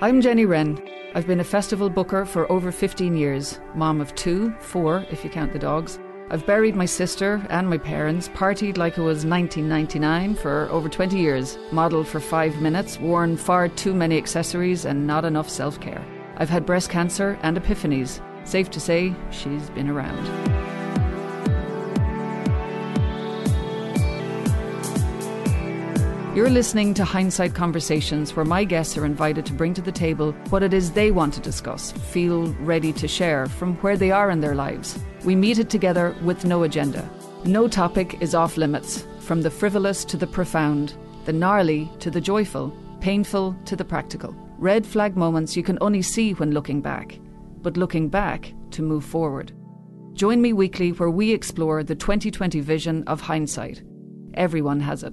I'm Jenny Wren. I've been a festival booker for over 15 years, mom of two, four if you count the dogs. I've buried my sister and my parents, partied like it was 1999 for over 20 years, modelled for five minutes, worn far too many accessories, and not enough self care. I've had breast cancer and epiphanies. Safe to say, she's been around. You're listening to Hindsight Conversations, where my guests are invited to bring to the table what it is they want to discuss, feel ready to share from where they are in their lives. We meet it together with no agenda. No topic is off limits, from the frivolous to the profound, the gnarly to the joyful, painful to the practical. Red flag moments you can only see when looking back, but looking back to move forward. Join me weekly where we explore the 2020 vision of hindsight. Everyone has it.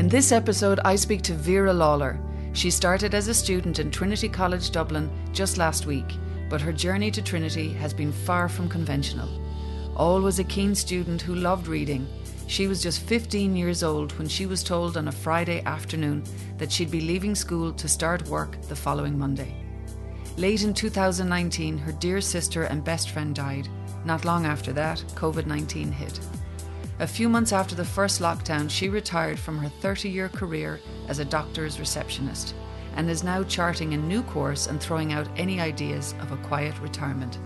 In this episode, I speak to Vera Lawler. She started as a student in Trinity College Dublin just last week, but her journey to Trinity has been far from conventional. Always a keen student who loved reading, she was just 15 years old when she was told on a Friday afternoon that she'd be leaving school to start work the following Monday. Late in 2019, her dear sister and best friend died. Not long after that, COVID 19 hit. A few months after the first lockdown, she retired from her 30 year career as a doctor's receptionist and is now charting a new course and throwing out any ideas of a quiet retirement.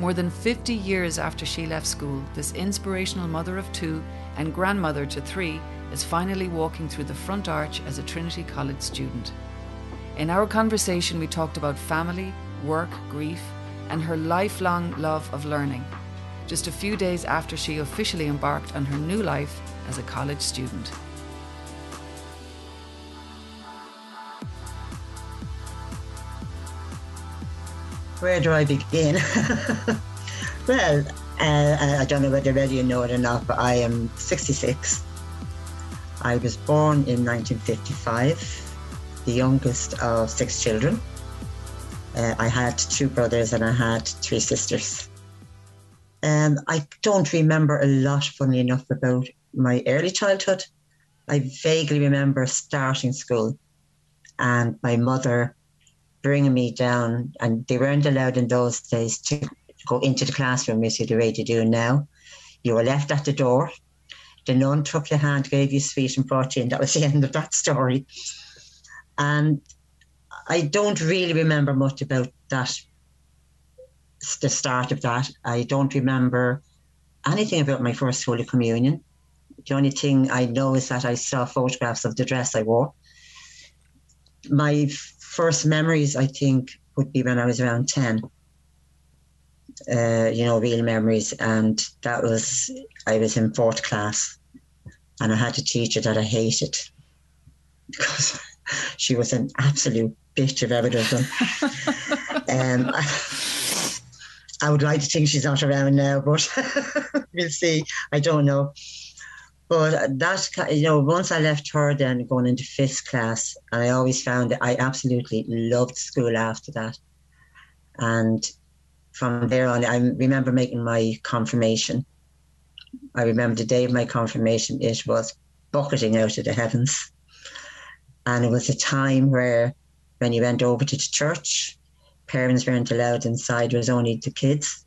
More than 50 years after she left school, this inspirational mother of two and grandmother to three is finally walking through the front arch as a Trinity College student. In our conversation, we talked about family, work, grief, and her lifelong love of learning just a few days after she officially embarked on her new life as a college student. Where do I begin? well, uh, I don't know whether you know it or not, but I am 66. I was born in 1955, the youngest of six children. Uh, I had two brothers and I had three sisters. Um, I don't remember a lot, funnily enough, about my early childhood. I vaguely remember starting school and my mother bringing me down, and they weren't allowed in those days to go into the classroom as you're way to do now. You were left at the door. The nun took your hand, gave you sweet, and brought you in. That was the end of that story. And I don't really remember much about that the start of that. I don't remember anything about my first Holy Communion. The only thing I know is that I saw photographs of the dress I wore. My first memories, I think, would be when I was around 10. Uh, you know, real memories. And that was, I was in fourth class and I had a teacher that I hated because she was an absolute bitch of everything. um, I would like to think she's not around now, but we'll see. I don't know. But that's, you know, once I left her, then going into fifth class, and I always found that I absolutely loved school after that. And from there on, I remember making my confirmation. I remember the day of my confirmation, it was bucketing out of the heavens. And it was a time where, when you went over to the church, parents weren't allowed inside, it was only the kids.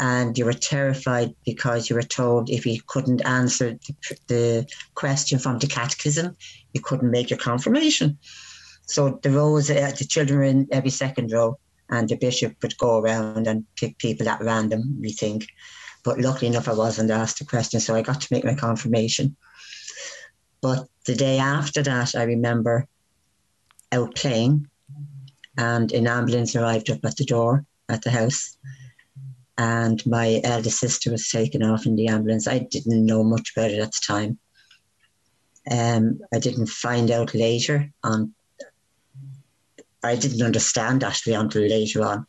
And you were terrified because you were told if you couldn't answer the, the question from the catechism, you couldn't make your confirmation. So the rows, uh, the children were in every second row, and the bishop would go around and pick people at random, we think. But luckily enough, I wasn't asked a question, so I got to make my confirmation. But the day after that, I remember out playing, and an ambulance arrived up at the door at the house. And my eldest sister was taken off in the ambulance. I didn't know much about it at the time. Um, I didn't find out later on. I didn't understand actually until later on.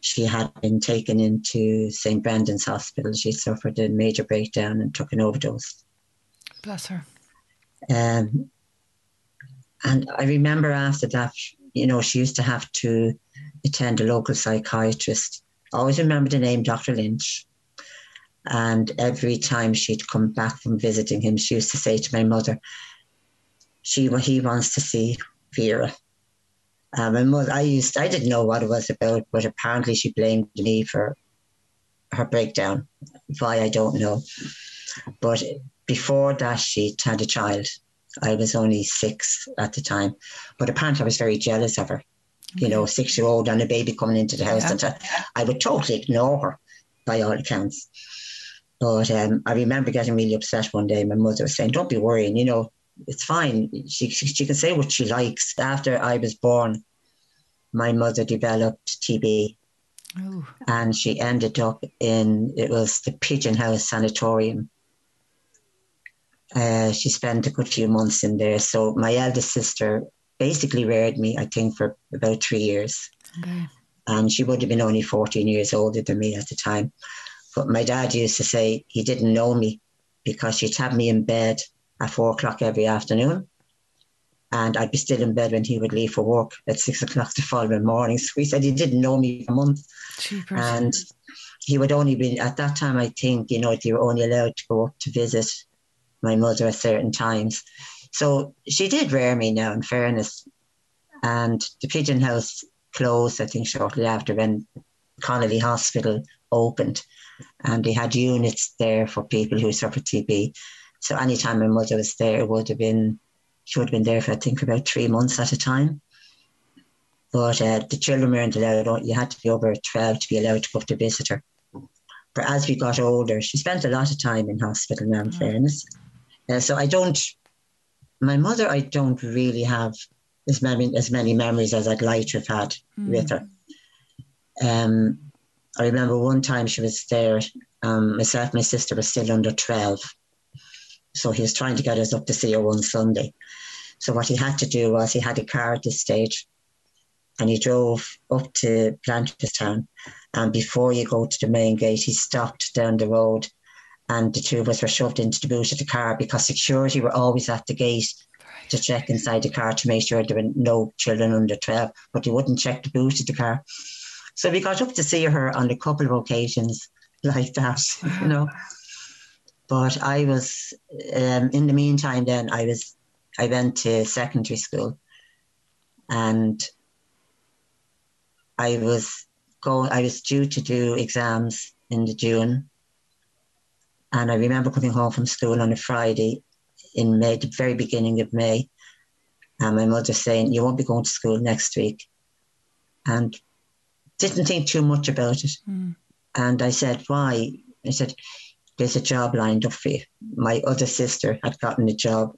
She had been taken into St. Brendan's Hospital. She suffered a major breakdown and took an overdose. Bless her. Um, and I remember after that, you know, she used to have to attend a local psychiatrist. I always remember the name Dr. Lynch. And every time she'd come back from visiting him, she used to say to my mother, "She, he wants to see Vera." Um, my mother, I used, I didn't know what it was about, but apparently she blamed me for her breakdown. Why I don't know. But before that, she'd had a child. I was only six at the time, but apparently I was very jealous of her. You know, six year old and a baby coming into the house, yeah. and I would totally ignore her by all accounts. But um, I remember getting really upset one day. My mother was saying, "Don't be worrying. You know, it's fine. She, she, she can say what she likes." After I was born, my mother developed TB, and she ended up in it was the Pigeon House Sanatorium uh, she spent a good few months in there. So my eldest sister basically reared me, I think, for about three years. Okay. And she would have been only 14 years older than me at the time. But my dad used to say he didn't know me because she'd have me in bed at four o'clock every afternoon. And I'd be still in bed when he would leave for work at six o'clock the following morning. So he said he didn't know me for a month. And he would only be, at that time, I think, you know, they were only allowed to go up to visit my mother at certain times. So she did rear me now, in fairness. And the pigeon house closed, I think, shortly after when Connolly Hospital opened. And they had units there for people who suffered TB. So anytime my mother was there, it would have been, she would have been there for, I think, about three months at a time. But uh, the children weren't allowed, you had to be over 12 to be allowed to go to visit her. But as we got older, she spent a lot of time in hospital now, in mm. fairness. Uh, so I don't, my mother, I don't really have as many, as many memories as I'd like to have had mm. with her. Um, I remember one time she was there, um, myself my sister was still under 12. So he was trying to get us up to see her one Sunday. So what he had to do was he had a car at this stage and he drove up to Blanchardstown. And before you go to the main gate, he stopped down the road and the two of us were shoved into the boot of the car because security were always at the gate to check inside the car to make sure there were no children under 12, but they wouldn't check the boot of the car. So we got up to see her on a couple of occasions like that, you know. But I was, um, in the meantime, then I was, I went to secondary school and I was going, I was due to do exams in the June and I remember coming home from school on a Friday in May, the very beginning of May, and my mother saying, You won't be going to school next week. And didn't think too much about it. Mm. And I said, Why? I said, There's a job lined up for you. My other sister had gotten a job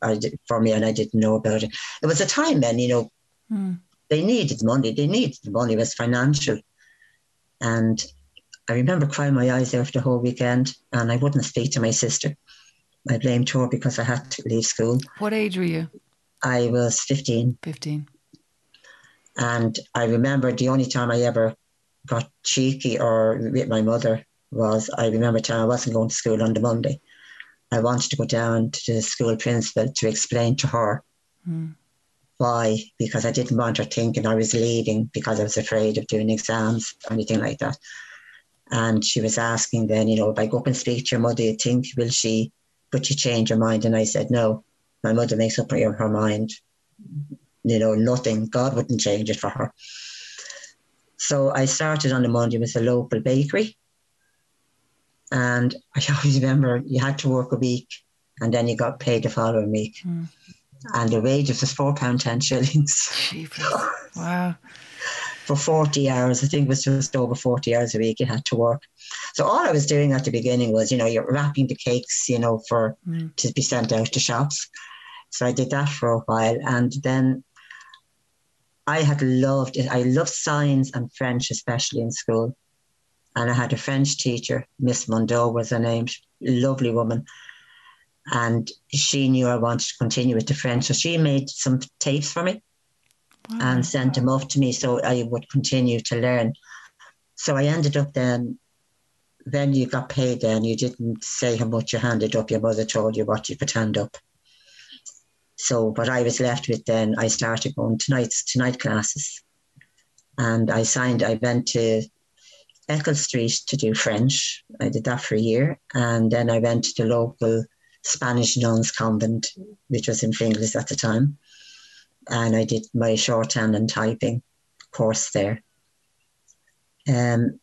for me and I didn't know about it. It was a time then, you know, mm. they needed money. They needed the money, it was financial. And I remember crying my eyes out the whole weekend and I wouldn't speak to my sister. I blamed her because I had to leave school. What age were you? I was 15. 15. And I remember the only time I ever got cheeky or with my mother was I remember time I wasn't going to school on the Monday. I wanted to go down to the school principal to explain to her mm. why, because I didn't want her thinking I was leaving because I was afraid of doing exams or anything like that. And she was asking then, you know, if I go up and speak to your mother, you think, will she, would she change her mind? And I said, no, my mother makes up her, her mind. You know, nothing, God wouldn't change it for her. So I started on the Monday with a local bakery. And I always remember you had to work a week and then you got paid the following week. Mm. And the wages was £4.10 shillings. wow. For 40 hours. I think it was just over 40 hours a week you had to work. So all I was doing at the beginning was, you know, you're wrapping the cakes, you know, for mm. to be sent out to shops. So I did that for a while. And then I had loved it. I loved science and French, especially in school. And I had a French teacher, Miss Mondeau was her name, lovely woman. And she knew I wanted to continue with the French. So she made some tapes for me wow. and sent them off to me so I would continue to learn. So I ended up then, then you got paid then. You didn't say how much you handed up. Your mother told you what you could hand up. So what I was left with then, I started going to nights, to night classes. And I signed, I went to Eccles Street to do French. I did that for a year. And then I went to the local Spanish nuns convent, which was in Finglas at the time. And I did my shorthand and typing course there. Um,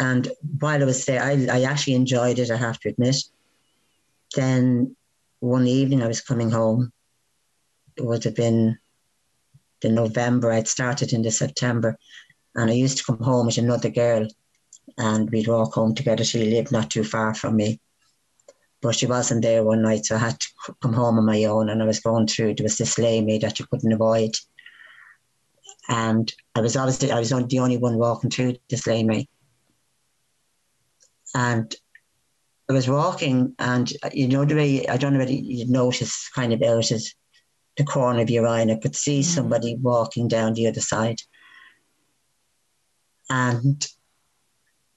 and while I was there, I, I actually enjoyed it, I have to admit. Then one evening I was coming home. It would have been the November, I'd started in the September. And I used to come home with another girl and we'd walk home together. She lived not too far from me. But she wasn't there one night, so I had to come home on my own. And I was going through, there was this lane that you couldn't avoid. And I was obviously, I was the only one walking through this laneway. And I was walking, and you know the way I don't know whether you notice kind of out at the corner of your eye, and I could see mm. somebody walking down the other side. And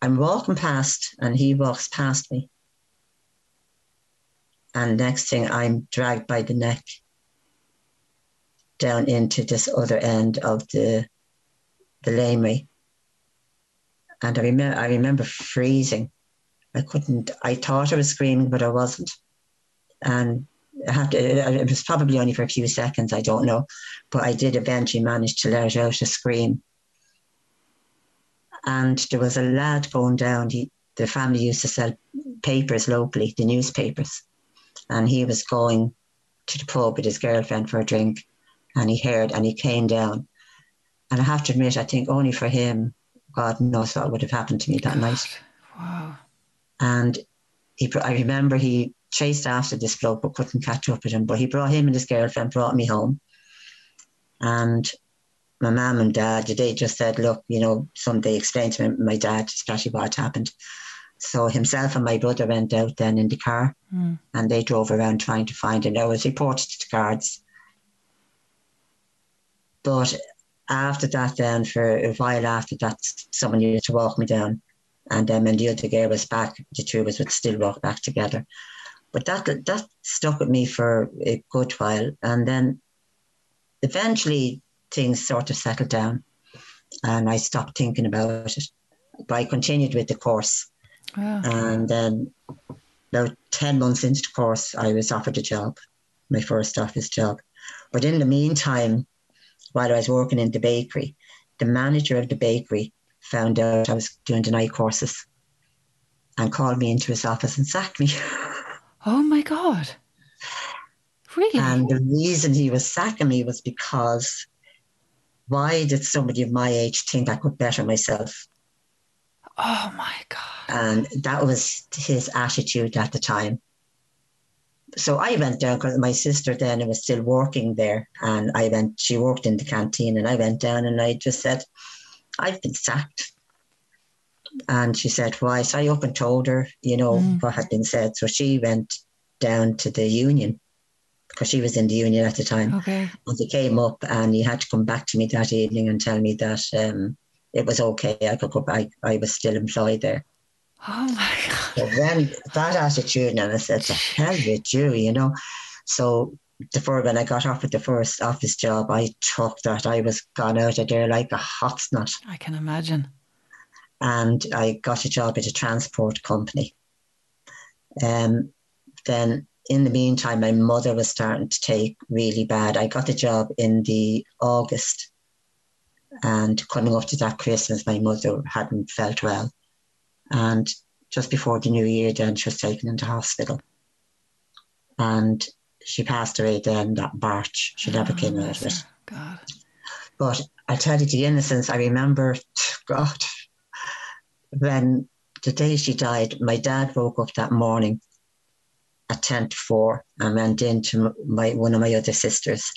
I'm walking past, and he walks past me. And next thing, I'm dragged by the neck down into this other end of the the laneway. And I remember, I remember freezing. I couldn't. I thought I was screaming, but I wasn't. And I had to. It was probably only for a few seconds. I don't know, but I did eventually manage to let out a scream and there was a lad going down. He, the family used to sell papers locally, the newspapers, and he was going to the pub with his girlfriend for a drink, and he heard and he came down. And I have to admit, I think only for him, God knows what would have happened to me that God. night. Wow. And he, I remember he chased after this bloke but couldn't catch up with him. But he brought him and his girlfriend, brought me home. And my mum and dad, they just said, look, you know, somebody explained to me, my dad exactly what happened. So himself and my brother went out then in the car mm. and they drove around trying to find him. I was reported to the guards. But after that, then for a while after that, someone used to walk me down. And then when the other girl was back, the two of us would still walk back together. But that that stuck with me for a good while. And then eventually things sort of settled down and I stopped thinking about it. But I continued with the course. Wow. And then about 10 months into the course, I was offered a job, my first office job. But in the meantime, while I was working in the bakery, the manager of the bakery found out I was doing the night courses and called me into his office and sacked me. Oh my God. Really? And the reason he was sacking me was because why did somebody of my age think I could better myself? Oh my God. And that was his attitude at the time. So I went down because my sister then was still working there and I went, she worked in the canteen and I went down and I just said, I've been sacked. And she said, why? So I up and told her, you know, mm. what had been said. So she went down to the union because she was in the union at the time. Okay. And he came up and he had to come back to me that evening and tell me that um, it was okay. I could go back. I was still employed there. Oh my God. So then that attitude, and I said, to hell with you, you know. So the first, when I got offered the first office job, I took that. I was gone out of there like a hot snot. I can imagine. And I got a job at a transport company. Um, then in the meantime, my mother was starting to take really bad. I got a job in the August, and coming up to that Christmas, my mother hadn't felt well, and just before the new year, then she was taken into hospital, and she passed away then that March. She never oh, came out of it. Oh, God. But I tell you the innocence. I remember, God, when the day she died, my dad woke up that morning at 10 to 4 and went into my one of my other sisters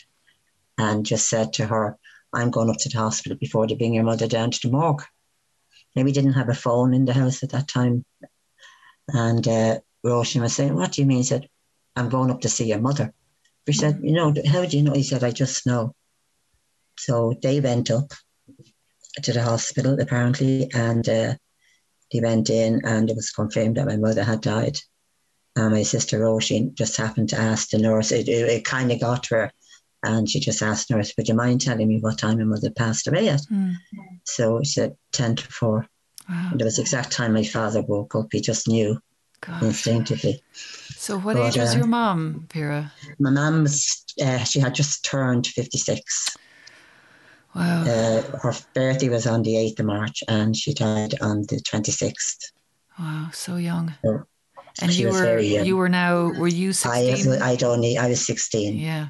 and just said to her, I'm going up to the hospital before they bring your mother down to the morgue. Now, we didn't have a phone in the house at that time. And uh, Roisin was saying, What do you mean? He said, I'm going up to see your mother. We said, You know, how do you know? He said, I just know. So they went up to the hospital, apparently, and uh, they went in, and it was confirmed that my mother had died. And my sister Roisin just happened to ask the nurse, it, it, it kind of got to her, and she just asked nurse, Would you mind telling me what time my mother passed away at? Mm. So she said 10 to 4. Wow. And it was the exact time my father woke up. He just knew Gosh. instinctively. So, what but, age was uh, your mom, Vera? My mom was, uh, she had just turned 56. Wow. Uh, her birthday was on the 8th of March and she died on the 26th. Wow, so young. So and you were you were now were you 16? I, I'd only I was 16. Yeah.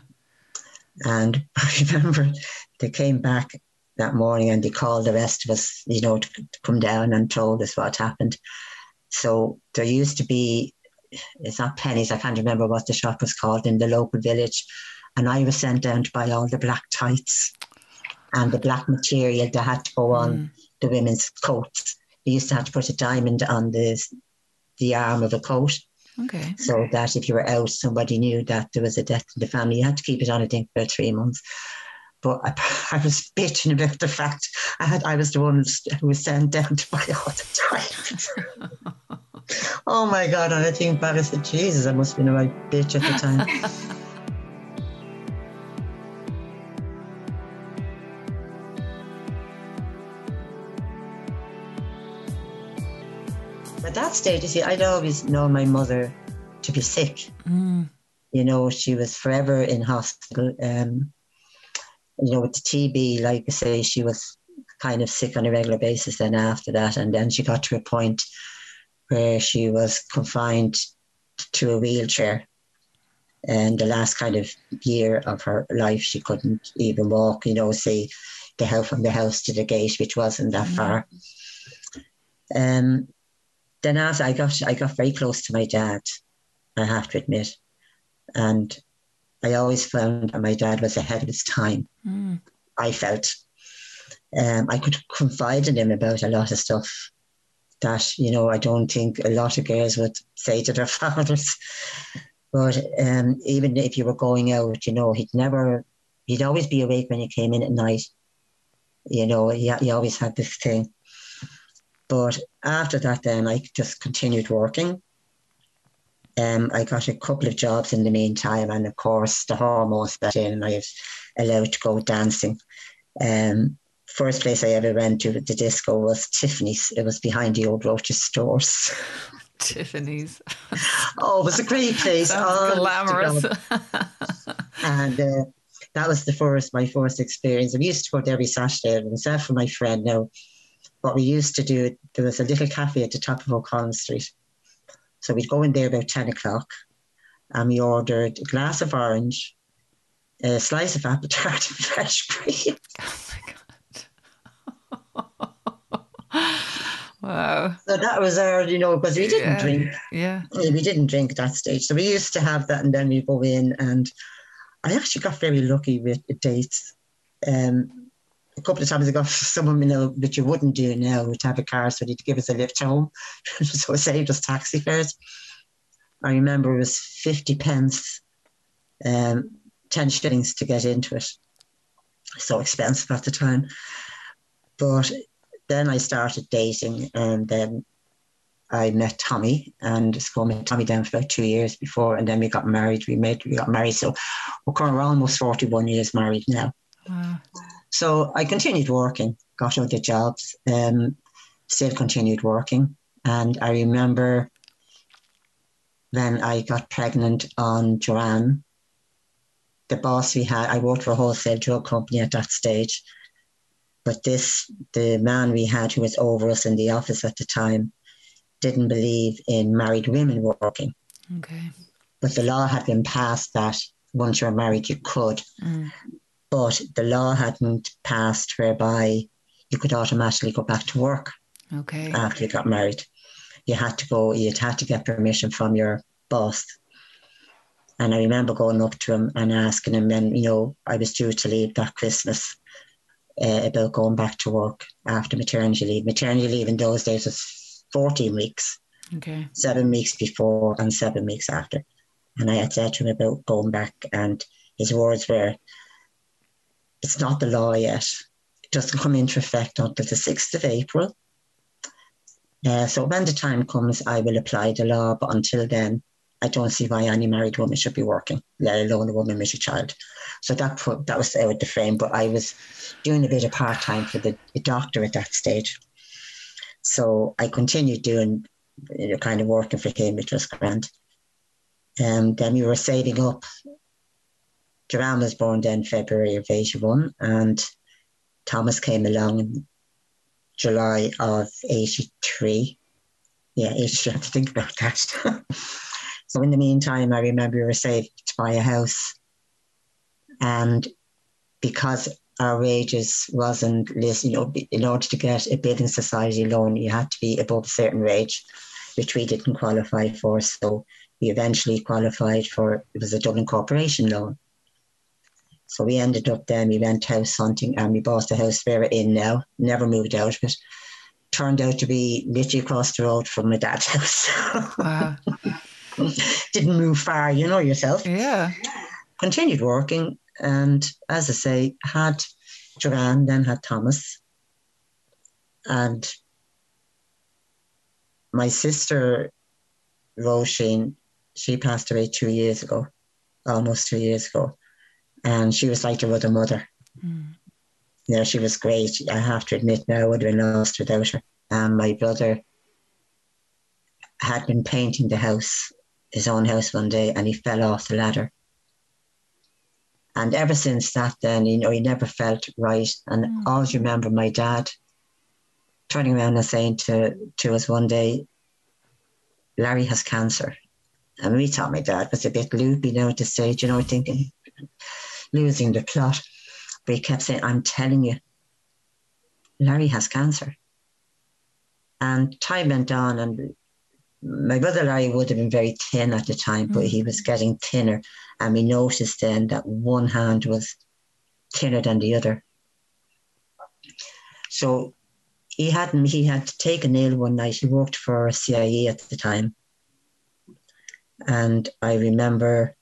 And I remember they came back that morning and they called the rest of us, you know, to, to come down and told us what happened. So there used to be, it's not pennies, I can't remember what the shop was called in the local village. And I was sent down to buy all the black tights and the black material that had to go on mm. the women's coats. They used to have to put a diamond on the the arm of a coat. Okay. So that if you were out, somebody knew that there was a death in the family. You had to keep it on, I think, for three months. But I, I was bitching about the fact I had I was the one who was sent down to buy all the time. oh my God. And I think back, I said, Jesus, I must have been a right bitch at the time. stage, you see, I'd always known my mother to be sick. Mm. You know, she was forever in hospital. Um, you know, with the TB, like I say, she was kind of sick on a regular basis then after that. And then she got to a point where she was confined to a wheelchair. And the last kind of year of her life, she couldn't even walk, you know, see the house from the house to the gate, which wasn't that mm. far. Um, then as I got I got very close to my dad, I have to admit. And I always found that my dad was ahead of his time. Mm. I felt. Um, I could confide in him about a lot of stuff that, you know, I don't think a lot of girls would say to their fathers. But um, even if you were going out, you know, he'd never, he'd always be awake when you came in at night. You know, he, he always had this thing. But after that, then I just continued working. Um, I got a couple of jobs in the meantime, and of course, the hormones set in, and I was allowed to go dancing. Um, first place I ever went to the disco was Tiffany's. It was behind the old Roches stores. Tiffany's. oh, it was a great place. oh, glamorous. and uh, that was the first, my first experience. I used to go there every Saturday myself and my friend now what we used to do, there was a little cafe at the top of O'Connell Street. So we'd go in there about 10 o'clock and we ordered a glass of orange, a slice of apple tart, and fresh cream. Oh my God. wow. So that was our, you know, because we didn't yeah, drink. Yeah. We didn't drink at that stage. So we used to have that and then we'd go in and I actually got very lucky with the dates. Um, a couple of times I got someone, you know, that you wouldn't do now have a car, so they'd give us a lift home. so it saved us taxi fares. I remember it was 50 pence, um, 10 shillings to get into it. So expensive at the time. But then I started dating and then I met Tommy and school met Tommy down for about two years before and then we got married. We made we got married. So we're almost 41 years married now. Wow. So I continued working, got other jobs, um, still continued working. And I remember when I got pregnant on Joanne, the boss we had, I worked for a wholesale drug company at that stage. But this, the man we had who was over us in the office at the time, didn't believe in married women working. Okay. But the law had been passed that once you're married, you could. Mm. But the law hadn't passed whereby you could automatically go back to work Okay. after you got married. You had to go, you'd had to get permission from your boss. And I remember going up to him and asking him, and you know, I was due to leave that Christmas uh, about going back to work after maternity leave. Maternity leave in those days was 14 weeks, Okay. seven weeks before and seven weeks after. And I had said to him about going back, and his words were, It's not the law yet. It doesn't come into effect until the 6th of April. Uh, so when the time comes, I will apply the law, but until then, I don't see why any married woman should be working, let alone a woman with a child. So that put, that was out the frame. But I was doing a bit of part time for the, the doctor at that stage. So I continued doing, you know, kind of working for him, which was grand. And then we were saving up. Joanne was born then in February of 81, and Thomas came along in July of 83. Yeah, 83, I have to think about that. so in the meantime, I remember we were saved to buy a house. And because our wages wasn't list, you know, in order to get a building society loan, you had to be above a certain wage, which we didn't qualify for. So we eventually qualified for it was a Dublin Corporation loan. So we ended up then, we went house hunting and we bought the house we're in now, never moved out of it. Turned out to be literally across the road from my dad's house. Wow. Didn't move far, you know yourself. Yeah. Continued working and as I say, had Joanne, then had Thomas. And my sister Roisin, she passed away two years ago, almost two years ago and she was like her other mother. Mm. You know, she was great. I have to admit now, I would have been lost without her. And my brother had been painting the house, his own house one day, and he fell off the ladder. And ever since that, then, you know, he never felt right. And Mm. I always remember my dad turning around and saying to, to us one day, Larry has cancer. And we thought my dad was a bit loopy now at the stage, you know, thinking, losing the plot. But he kept saying, I'm telling you, Larry has cancer. And time went on, and my brother Larry would have been very thin at the time, but he was mm. getting thinner. And we noticed then that one hand was thinner than the other. So he hadn't he had taken ill one night. He worked for CIE at the time. And I remember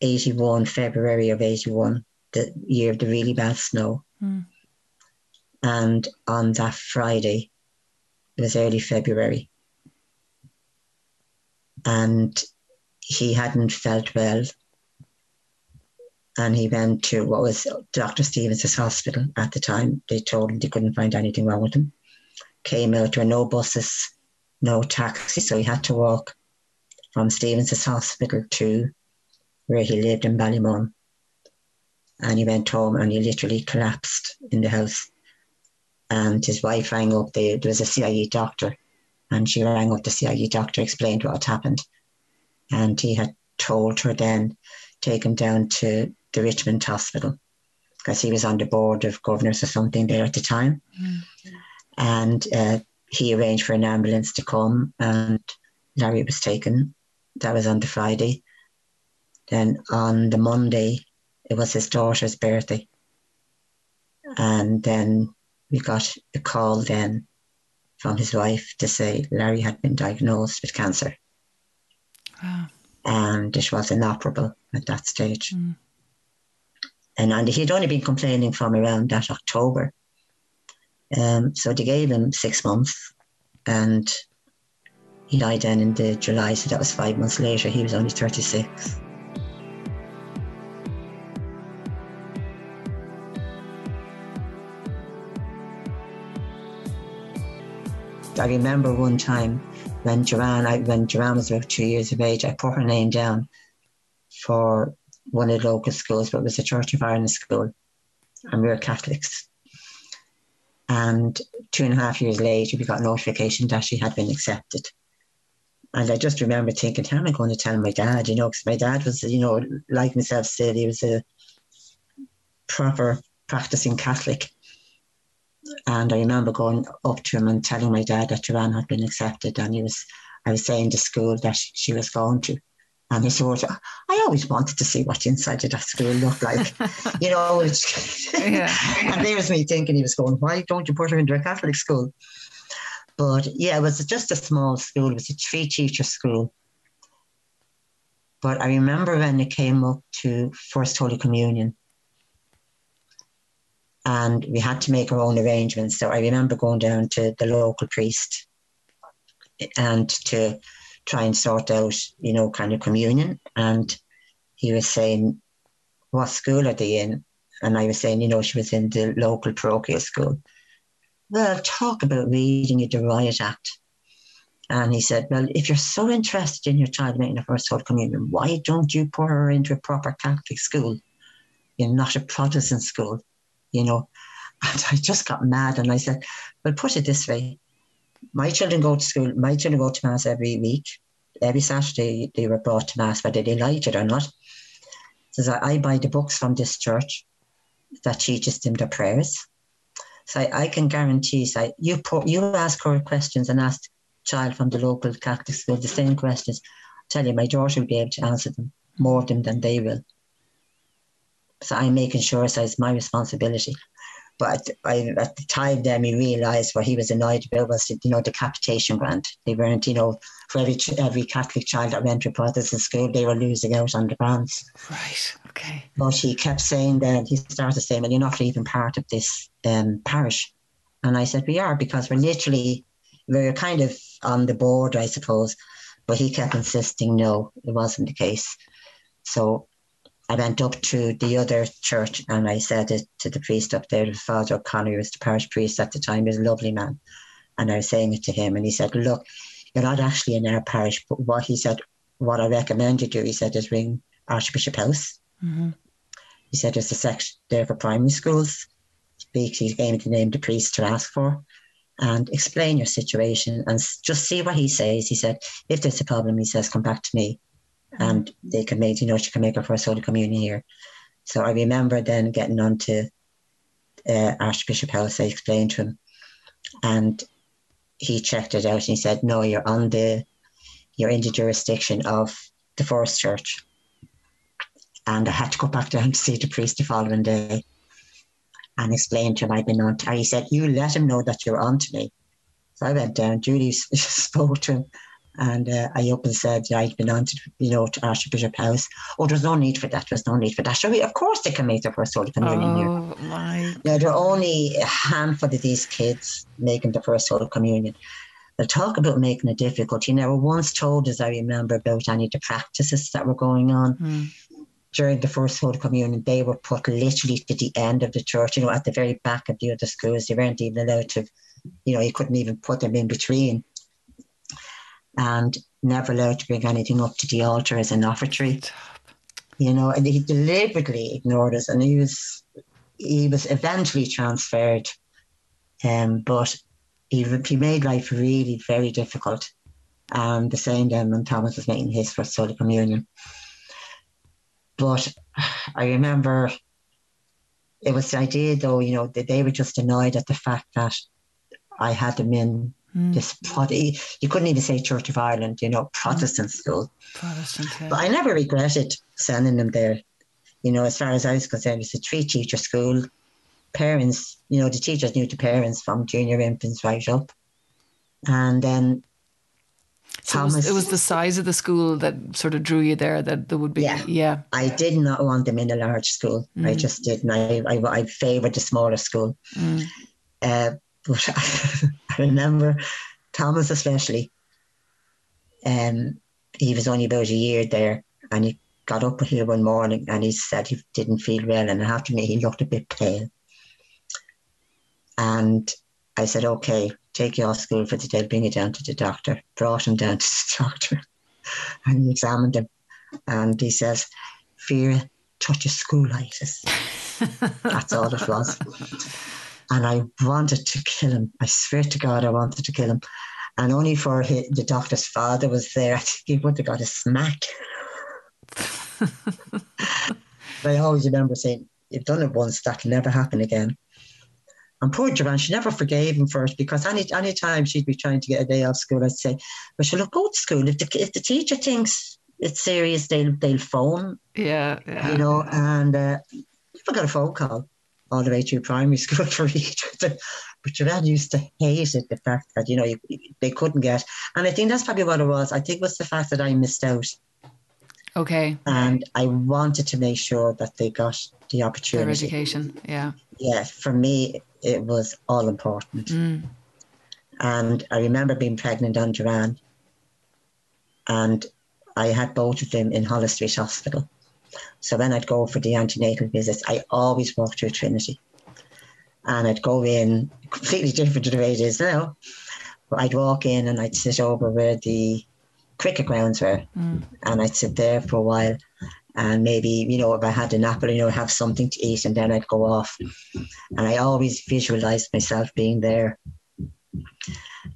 81, February of 81, the year of the really bad snow. Mm. And on that Friday, it was early February. And he hadn't felt well. And he went to what was Dr. Steevens' hospital at the time. They told him they couldn't find anything wrong with him. Came out, there were no buses, no taxi, so he had to walk from Steevens' hospital to where he lived in Ballymun. And he went home and he literally collapsed in the house. And his wife rang up, they, there was a CIE doctor, and she rang up the CIE doctor, explained what had happened. And he had told her then, take him down to the Richmond Hospital, because he was on the board of governors or something there at the time. Mm. And uh, he arranged for an ambulance to come, and Larry was taken. That was on the Friday. Then on the Monday, it was his daughter's birthday. And then we got a call then from his wife to say Larry had been diagnosed with cancer Wow. and it was inoperable at that stage. Mm. And, and he'd only been complaining from around that October. Um, so they gave him six months and he died then in the July, so that was five months later. He was only 36. I remember one time when Joanne, I, when Joanne was about two years of age, I put her name down for one of the local schools, but it was a Church of Ireland school, and we were Catholics. And two and a half years later, we got notification that she had been accepted. And I just remember thinking, how am I going to tell my dad? You know, because my dad was, you know, like myself, still, he was a proper practicing Catholic. And I remember going up to him and telling my dad that Joanne had been accepted, and he was, I was saying to school that she was going to. And he said, I always wanted to see what the inside of that school looked like. you know, yeah. and there's me thinking he was going, why don't you put her into a Catholic school? But yeah, it was just a small school. It was a three teacher school. But I remember when it came up to First Holy Communion, and we had to make our own arrangements. So I remember going down to the local priest and to try and sort out, you know, kind of communion. And he was saying, What school are they in? And I was saying, you know, she was in the local parochial school. Well, talk about reading the Riot Act. And he said, Well, if you're so interested in your child making a first Holy Communion, why don't you put her into a proper Catholic school? You're not a Protestant school, you know. And I just got mad and I said, Well, put it this way my children go to school, my children go to Mass every week. Every Saturday they were brought to Mass, whether they liked it or not. Says I, I buy the books from this church that teaches them the prayers. So I, I can guarantee, so you put, you ask her questions and ask child from the local Catholic school the same questions. I tell you, my daughter will be able to answer them more of them than they will. So I'm making sure so it's my responsibility. But I, at the time, then we realised what he was annoyed about was, you know, the capitation grant. They weren't, you know, for every every Catholic child that went to Protestant school, they were losing out on the grants. Right. Okay. But he kept saying that he started saying, "Well, you're not even part of this um, parish," and I said, "We are because we're literally we're kind of on the board, I suppose." But he kept insisting, no, it wasn't the case. So I went up to the other church and I said it to the priest up there, Father O'Connor, who was the parish priest at the time, he was a lovely man. And I was saying it to him and he said, Look, you're not actually in our parish, but what he said, what I recommend you do, he said, is ring Archbishop House. Mm-hmm. He said there's a section there for primary schools. Speak, he gave the name the priest to ask for and explain your situation and just see what he says. He said, if there's a problem, he says, come back to me and they can make, you know, she can make her first Holy Communion here. So I remember then getting on to uh, Archbishop House, I explained to him, and he checked it out and he said, no, you're on the, you're in the jurisdiction of the Forest Church. And I had to go back down to see the priest the following day and explain to him I'd been on to, he said, you let him know that you're on to me. So I went down, Judy spoke to him and uh, I up and said, yeah, I'd been on to, you know, to Archbishop House. Oh, there's no need for that. There's no need for that. So we, of course they can make their first Holy Communion oh, here. My. Now, there are only a handful of these kids making the first Holy Communion. They'll talk about making it difficult. You never once told us, I remember, about any of the practices that were going on. Mm. During the first Holy Communion, they were put literally to the end of the church, you know, at the very back of the other schools. They weren't even allowed to, you know, you couldn't even put them in between and never allowed to bring anything up to the altar as an offertory. You know, and he deliberately ignored us, and he was he was eventually transferred, um, but he he made life really very difficult. And the same then when Thomas was making his first Holy Communion. But I remember it was the idea, though, you know, that they were just annoyed at the fact that I had them in Mm. This you couldn't even say Church of Ireland, you know, Protestant school. Protestant, yeah. But I never regretted sending them there. You know, as far as I was concerned, it's a three teacher school. Parents, you know, the teachers knew the parents from junior infants right up. And then so Thomas, it, was, it was, the size of the school that sort of drew you there. That there would be, yeah. yeah. I did not want them in a large school. Mm. I just didn't. I I, I favoured the smaller school. Mm. Uh, but I remember Thomas especially. Um, he was only about a year there, and he got up here one morning and he said he didn't feel well, and after me he looked a bit pale. And I said, "Okay, take you off school for the day. Bring you down to the doctor." Brought him down to the doctor, and he examined him, and he says, "Fear touches schoolitis." That's all it was and I wanted to kill him. I swear to God, I wanted to kill him. And only for his, the doctor's father was there, I think he would have got a smack. but I always remember saying, you've done it once, that can never happen again. And poor Joanne, she never forgave him first because any any time she'd be trying to get a day off school, I'd say, "But she'll go to school. If the if the teacher thinks it's serious, they'll they'll phone." Yeah, yeah. you know. And uh, never got a phone call all the way through primary school for each. but Joanne used to hate it, the fact that you know you, they couldn't get. And I think that's probably what it was. I think it was the fact that I missed out. Okay. And I wanted to make sure that they got the opportunity. Their education, yeah. Yeah, for me, it was all important. Mm. And I remember being pregnant on Joanne, and I had both of them in Holles Street Hospital. So when I'd go for the antenatal visits, I always walked through Trinity. And I'd go in completely different to the way it is now. But I'd walk in and I'd sit over where the cricket grounds were. Mm. And I'd sit there for a while. And maybe, you know, if I had an apple, you know, have something to eat and then I'd go off. And I always visualized myself being there.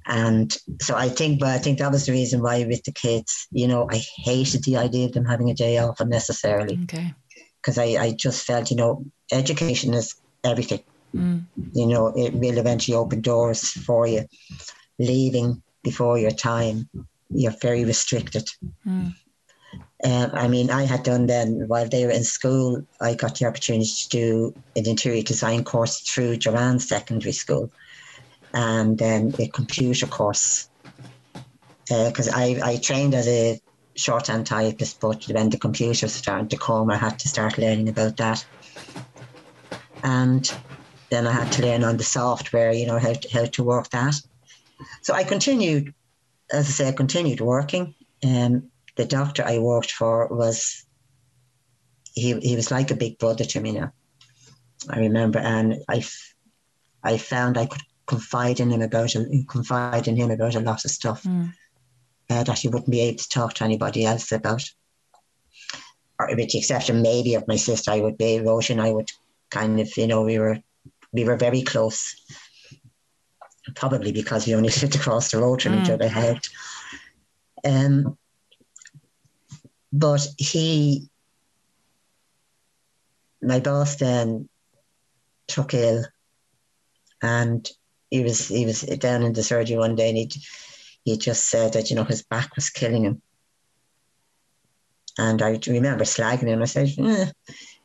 And so I think, but I think that was the reason why with the kids, you know, I hated the idea of them having a day off unnecessarily. Okay. Because I, I just felt, you know, education is everything. Mm. You know, it will eventually open doors for you. Leaving before your time, you're very restricted. Mm. Um, I mean, I had done then while they were in school, I got the opportunity to do an interior design course through Joanne Secondary School and then a computer course. Because uh, I, I trained as a shorthand typist, but when the computer started to come, I had to start learning about that. And then I had to learn on the software, you know, how to, how to work that. So I continued, as I say, I continued working. Um, the doctor I worked for was, he, he was like a big brother to me now. I remember, and I, I found I could confide in him about a, confide in him about a lot of stuff mm. uh, that he wouldn't be able to talk to anybody else about. Or with the exception maybe of my sister, I would be Roisin. I would kind of, you know, we were we were very close. Probably because we only lived across the road from mm. each other helped. Um, but he, my boss then took ill and he was he was down in the surgery one day and he he just said that you know his back was killing him. And I remember slagging him. I said, eh,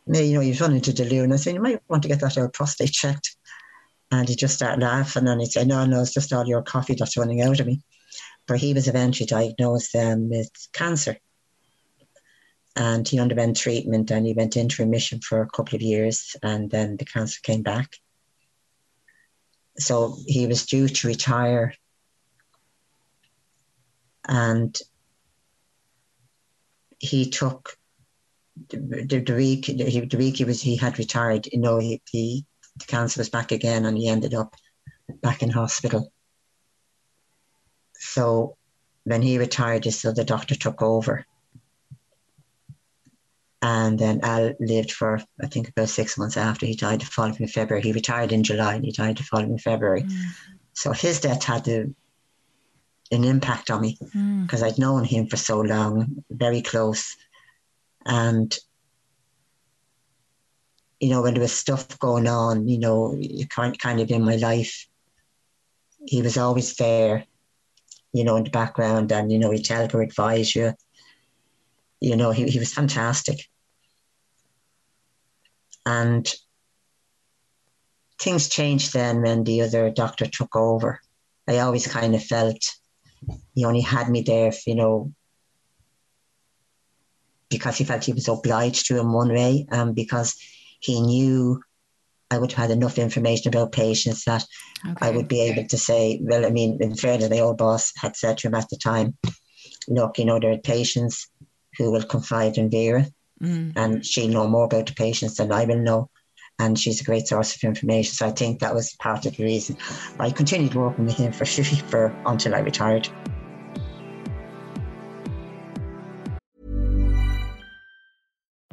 you know, you've run into Delune. I said, you might want to get that old prostate checked. And he just started laughing and he said, no, no, it's just all your coffee that's running out of me. But he was eventually diagnosed um, with cancer. And he underwent treatment and he went into remission for a couple of years and then the cancer came back. So he was due to retire. And he took the, the, week the, week he was he had retired, you know, he, he the cancer was back again and he ended up back in hospital. So when he retired, so the doctor took over. And then Al lived for, I think, about six months after he died the following February. He retired in July and he died the following February. Mm. So his death had an impact on me because mm. I'd known him for so long, very close. And, you know, when there was stuff going on, you know, kind, kind of in my life, he was always there, you know, in the background and, you know, he'd help or advise you you know, he, he was fantastic. And things changed then when the other doctor took over. I always kind of felt he only had me there, you know, because he felt he was obliged to in one way, and because he knew I would have had enough information about patients that okay. I would be able to say, well, I mean, in fairness, my old boss had said to him at the time, look, you know, there are patients who will confide in Vera, mm. and she'll know more about the patients than I will know. And she's a great source of information. So I think that was part of the reason. I continued working with him for for until I retired.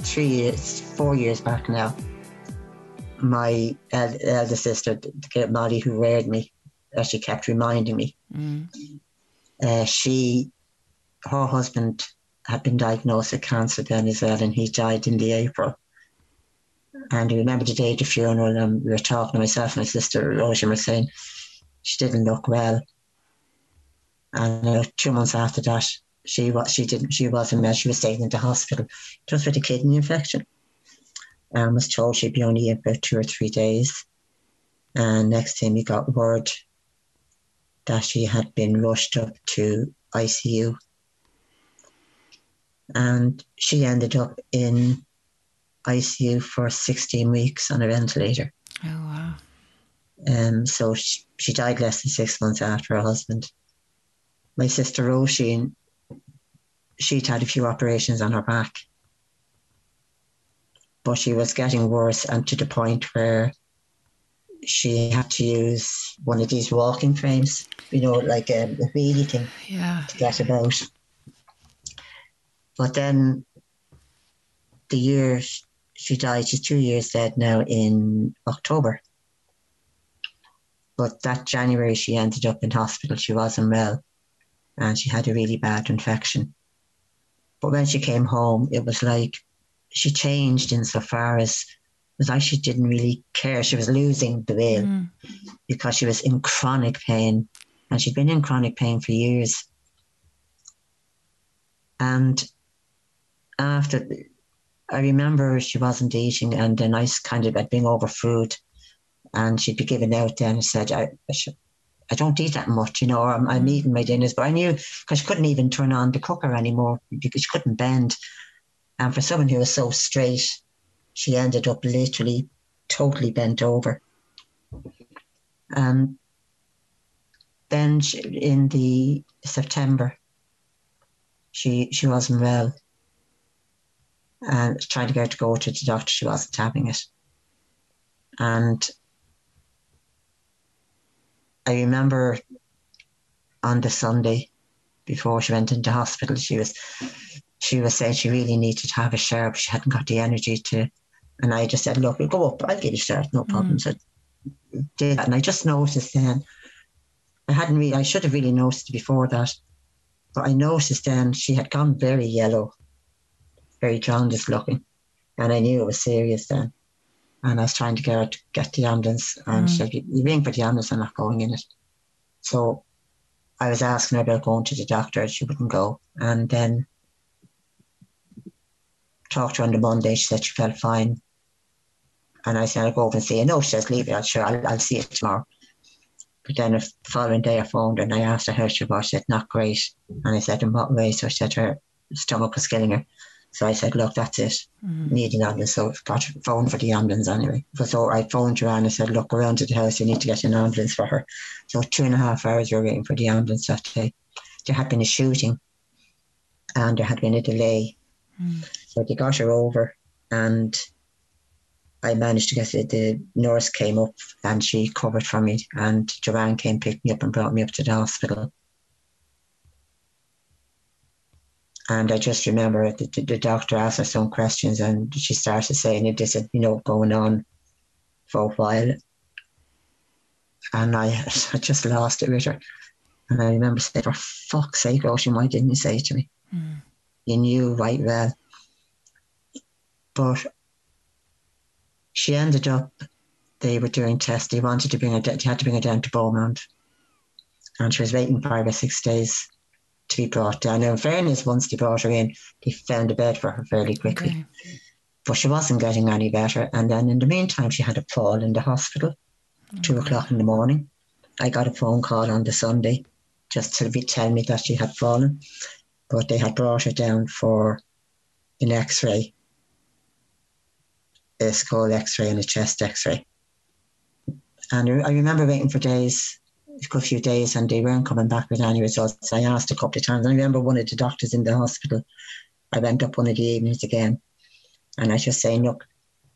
Three years, four years back now, my el- elder sister, Molly, who reared me, uh, she kept reminding me. Mm. Uh, she, her husband had been diagnosed with cancer then as well, and he died in the April. And I remember the day of the funeral, and we were talking to myself and my sister, Rosie, were saying she didn't look well. And uh, two months after that, she was she didn't she wasn't well. She was staying in the hospital just with a kidney infection. And was told she'd be only about two or three days. And next time we got word that she had been rushed up to ICU. And she ended up in ICU for 16 weeks on a ventilator. Oh, wow. Um, so she, she died less than six months after her husband. My sister Roisin she'd had a few operations on her back. But she was getting worse and to the point where she had to use one of these walking frames, you know, like a, a wheelie thing yeah. to get about. But then the year she died, she's two years dead now in October. But that January, she ended up in hospital. She wasn't well and she had a really bad infection. But when she came home, it was like she changed insofar as it was like she didn't really care. She was losing the will mm. because she was in chronic pain and she'd been in chronic pain for years. And after, I remember she wasn't eating and then I kind of had been over food and she'd be giving out then and said, I, I should, I don't eat that much, you know, I'm, I'm mm. eating my dinners. But I knew because she couldn't even turn on the cooker anymore because she couldn't bend. And for someone who was so straight, she ended up literally totally bent over. And then she, in the September, she she wasn't well, and trying to get her to go to the doctor. She wasn't having it, and I remember on the Sunday before she went into hospital, she was she was saying she really needed to have a shower, but she hadn't got the energy to. And I just said, "Look, we'll go up. I'll get you a shower, no problem." Mm. So did that, and I just noticed then. I hadn't really. I should have really noticed before that, but I noticed then she had gone very yellow, very jaundiced looking, and I knew it was serious then and I was trying to get her to get the ambulance, and mm. she said, "You ring for the ambulance. I'm not going in it." So I was asking her about going to the doctor, and she wouldn't go. And then talked to her on the Monday. She said she felt fine, and I said, "I'll go over and see her." No, she says, "Leave it. I'll sure I'll, I'll see you tomorrow." But then the following day, I phoned her and I asked her how she was. She said, "Not great." And I said, "In what way?" So she said her stomach was killing her. So I said, look, that's it. Mm-hmm. Need an ambulance. So got phone for the ambulance anyway. So I phoned Joanne and said, look, around to the house. You need to get an ambulance for her. So two and a half hours we were waiting for the ambulance that day. There had been a shooting and there had been a delay. Mm. So they got her over and I managed to get it. The nurse came up and she covered for me and Joanne came, picked me up and brought me up to the hospital. And I just remember the, the doctor asked her some questions and she started saying it isn't, you know, going on for a while. And I, I just lost it with her. And I remember saying, for fuck's sake, Roisin, why didn't you say it to me? Mm. You knew right well. But she ended up, they were doing tests. They wanted to bring her, they had to bring her down to Beaumont. And she was waiting five or six days to be brought down. Now, in fairness, once they brought her in, they found a bed for her fairly quickly. Okay. But she wasn't getting any better. And then in the meantime, she had a fall in the hospital, okay. two o'clock in the morning. I got a phone call on the Sunday just to be, tell me that she had fallen. But they had brought her down for an x ray, a skull x ray and a chest x ray. And I remember waiting for days a few days and they weren't coming back with any results. I asked a couple of times. I remember one of the doctors in the hospital. I went up one of the evenings again and I was just saying, look,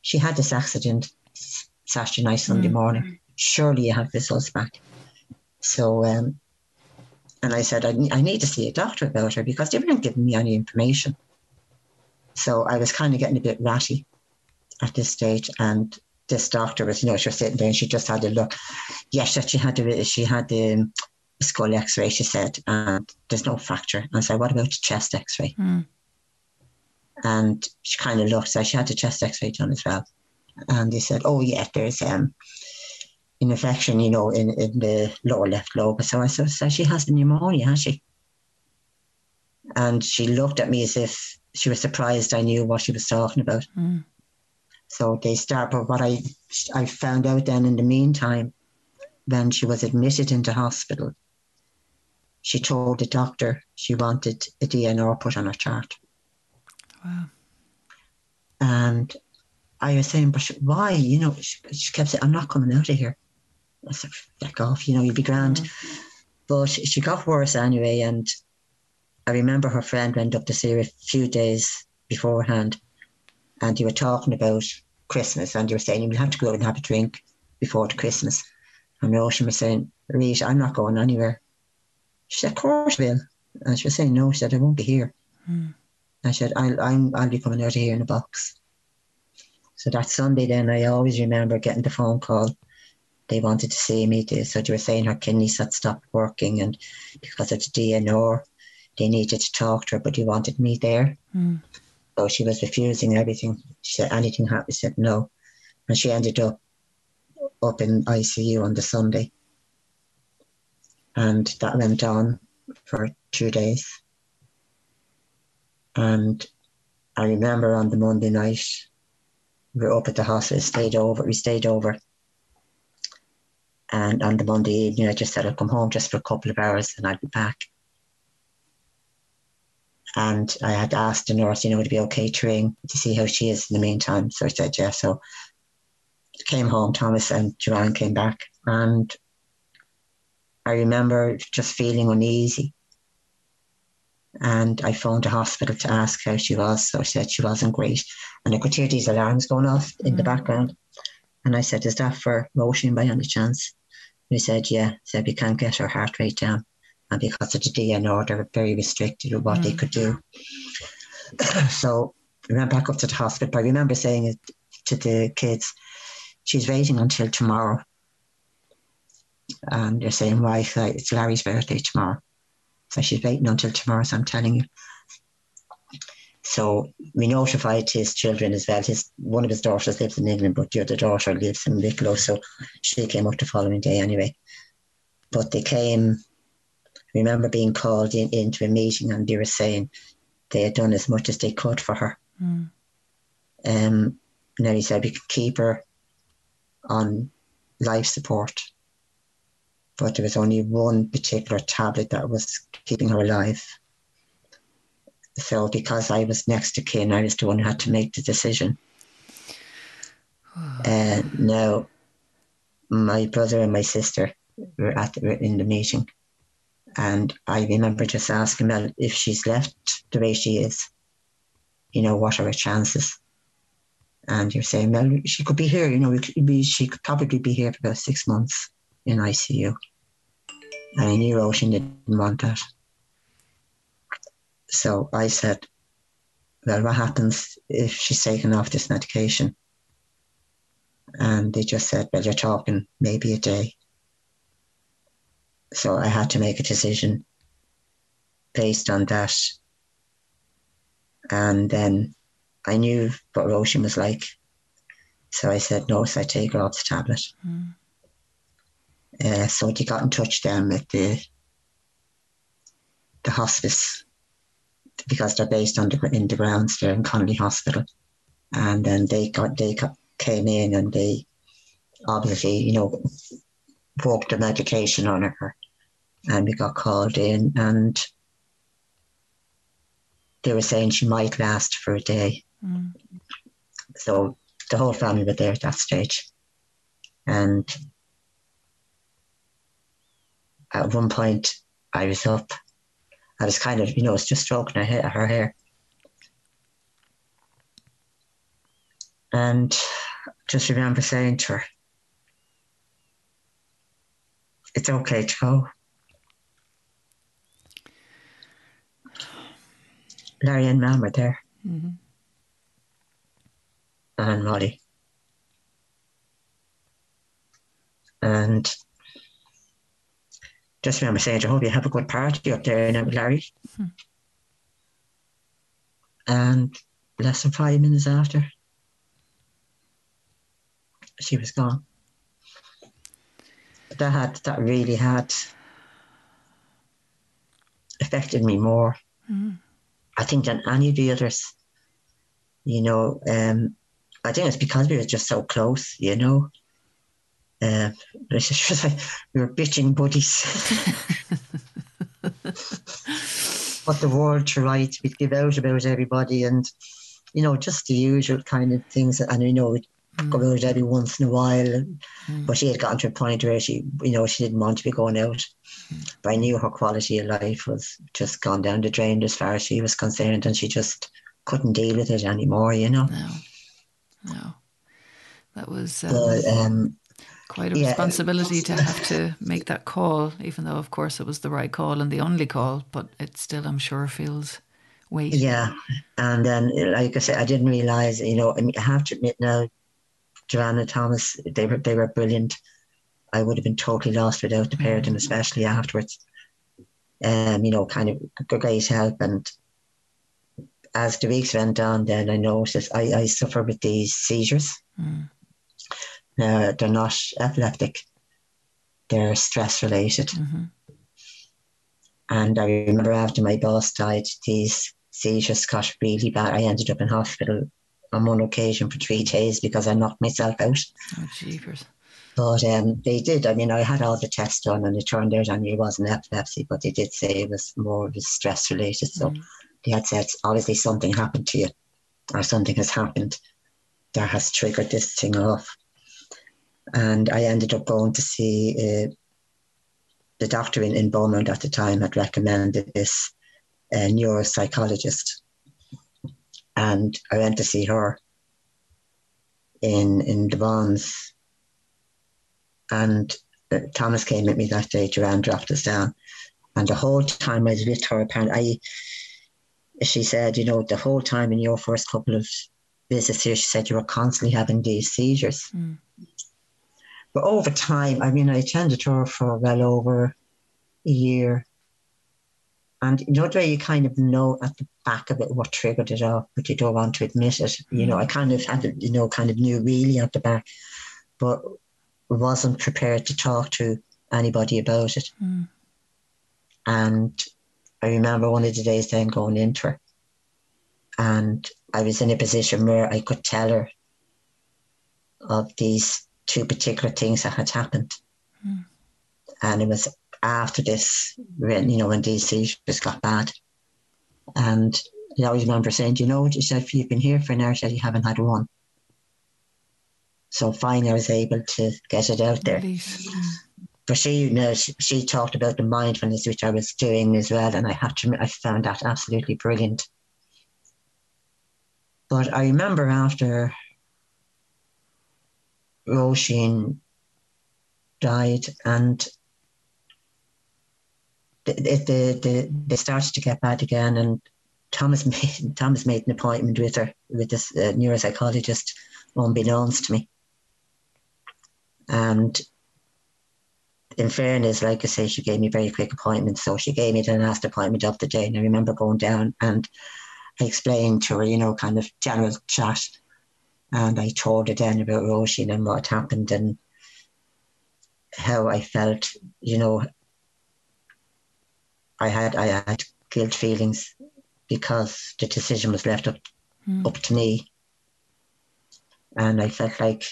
she had this accident Saturday night, Sunday mm. morning. Surely you have results back. So, um, and I said, I, I need to see a doctor about her because they weren't giving me any information. So I was kind of getting a bit ratty at this stage. And this doctor was, you know, she was sitting there and she just had a look. Yes, that she had the she had the skull X-ray. She said, and there's no fracture. And I said, what about the chest X-ray? Mm. And she kind of looked. So she had the chest X-ray done as well. And they said, oh yeah, there's um an infection, you know, in, in the lower left lobe. So I said, so she has the pneumonia, has she? And she looked at me as if she was surprised I knew what she was talking about. Mm. So they start, but what I I found out then in the meantime, when she was admitted into hospital, she told the doctor she wanted a DNR put on her chart. Wow. And I was saying, but why? You know, she, she, kept saying, I'm not coming out of here. I said, back off, you know, you'll be grand. Mm-hmm. But she got worse anyway. And I remember her friend went up to see her a few days beforehand and you were talking about Christmas and you were saying you will have to go out and have a drink before the Christmas. And Roisin was saying, Rita, I'm not going anywhere. She said, Of course, will. And she was saying, No, she said, I won't be here. Mm. I said, I'll, I'm, I'll be coming out of here in a box. So that Sunday, then I always remember getting the phone call. They wanted to see me. They, so they were saying her kidneys had stopped working, and because of the DNR, they needed to talk to her, but they wanted me there. Mm. So she was refusing everything. She said anything happened, she said no. And she ended up up in ICU on the Sunday. And that went on for two days. And I remember on the Monday night, we were up at the hospital, stayed over, we stayed over. And on the Monday evening, I just said I'd come home just for a couple of hours and I'd be back. And I had asked the nurse, you know, would it be okay to ring to see how she is in the meantime? So I said, yeah. So came home, Thomas and Joanne came back. And I remember just feeling uneasy. And I phoned the hospital to ask how she was. So I said she wasn't great. And I could hear these alarms going off in mm-hmm. the background. And I said, Is that for motion by any chance? And he said, Yeah. He said, We can't get her heart rate down and because of the DNR, they were very restricted with what mm. they could do. so we went back up to the hospital. But I remember saying it to the kids, she's waiting until tomorrow. And they're saying, why? It's Larry's birthday tomorrow. So she's waiting until tomorrow, so I'm telling you. So we notified his children as well. His one of his daughters lives in England, but the other daughter lives in Wicklow, so she came up the following day anyway. But they came remember being called in, into a meeting and they were saying they had done as much as they could for her. Mm. Um, and then he said we could keep her on life support, but there was only one particular tablet that was keeping her alive. So because I was next to kin, I was the one who had to make the decision. uh, now, my brother and my sister were at the, were in the meeting, and I remember just asking Mel if she's left the way she is, you know, what are her chances? And you're saying, Mel, she could be here, you know, she could probably be here for about six months in ICU. And I knew Roisin didn't want that. So I said, well, what happens if she's taken off this medication? And they just said, well, you're talking maybe a day. So I had to make a decision based on that. And then I knew what Roisin was like. So I said, no, so I take her off the tablet. Mm. Uh, so they got in touch then with the the hospice because they're based on the, in the grounds there in Connolly Hospital, and then they got they got, came in and they obviously you know worked the medication on her, and we got called in and they were saying she might last for a day. Mm. So the whole family were there at that stage, and at one point I was up. I was kind of, you know, was just stroking her hair, her hair. And just remember saying to her, it's okay to go. Larry and Mum were there. Mm-hmm. And Molly. And just remember saying "I hope you have a good party up there in Larry. Hmm. And less than five minutes after, she was gone. That had that really had affected me more. Mm. I think than any of the others. You know, um, I think it's because we were just so close. You know, uh, we were bitching buddies. what the world to write, we'd give out about everybody and, you know, just the usual kind of things. And, you know, we'd mm. go out every once in a while. Mm. But she had gotten to a point where she, you know, she didn't want to be going out. But I knew her quality of life was just gone down the drain as far as she was concerned. And she just couldn't deal with it anymore, you know. No, no. That was. Um... But, um, quite a yeah, responsibility to have to make that call, even though, of course, it was the right call and the only call. But it still, I'm sure, feels weight. Yeah, and then, like I said, I didn't realize. You know, I, mean, I have to admit now, Joanna Thomas, they were they were brilliant. I would have been totally lost without the pair of them, especially afterwards. Um, you know, kind of great help. And as the weeks went on, then I noticed I, I suffer with these seizures. Mm. Uh, they're not epileptic, they're stress related. Mm-hmm. And I remember after my boss died, these seizures got really bad. I ended up in hospital on one occasion for three days because I knocked myself out. Oh, jeepers. But um, they did. I mean, I had all the tests done, and it turned out I knew it wasn't epilepsy, but they did say it was more of stress related. So mm. they had said obviously something happened to you, or something has happened that has triggered this thing off and I ended up going to see uh, the doctor in, in Beaumont at the time had recommended this uh, neuropsychologist, and I went to see her in in the Bons, and uh, Thomas came with me that day. Joanne dropped us down, and the whole time I was with her, apparently, I, she said, you know, the whole time in your first couple of visits here, she said you were constantly having these seizures. Mm. But over time, I mean, I attended her for well over a year. And you know the way you kind of know at the back of it what triggered it off, but you don't want to admit it. You know, I kind of had, you know, kind of knew really at the back, but wasn't prepared to talk to anybody about it. Mm. And I remember one of the days then going into her, and I was in a position where I could tell her of these two particular things that had happened. Mm. And it was after this, when, you know, when these seizures got bad. And I always remember saying, you know what? You said, you've been here for an hour, said you haven't had one. So finally, I was able to get it out there. But she, you know, she, she, talked about the mindfulness which I was doing as well, and I have to, I found that absolutely brilliant. But I remember after Roisin died and they, they, they, they started to get bad again and Thomas made Thomas made an appointment with her with this uh, neuropsychologist, unbeknownst to me. And in fairness, like I say, she gave me very quick appointments. So she gave me the last appointment of the day. And I remember going down and I explained to her, you know, kind of general chat. And I told her then about Roisin and what happened and how I felt, you know, I had I had guilt feelings because the decision was left up mm. up to me. And I felt like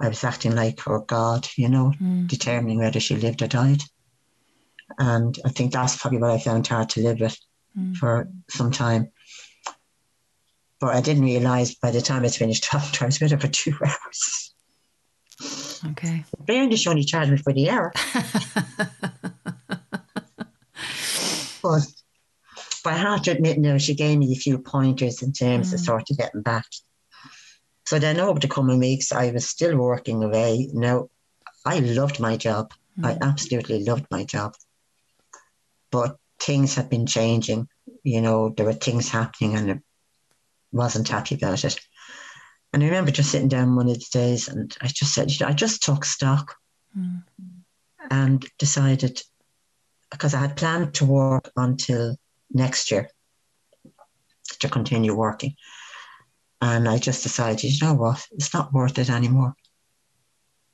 I was acting like her God, you know, mm. determining whether she lived or died. And I think that's probably what I found hard to live with mm. for some time. But I didn't realise by the time I finished talking I was with her for two hours. Okay. Barely she only charged me for the hour. but, but I have to admit now, she gave me a few pointers in terms mm. of sort of getting back so then over the coming weeks, I was still working away. Now, I loved my job. Mm. I absolutely loved my job. But things had been changing. You know, there were things happening and I wasn't happy about it. And I remember just sitting down one of the days and I just said, you know, I just took stock mm. and decided, because I had planned to work until next year to continue working. And I just decided, you know what, it's not worth it anymore.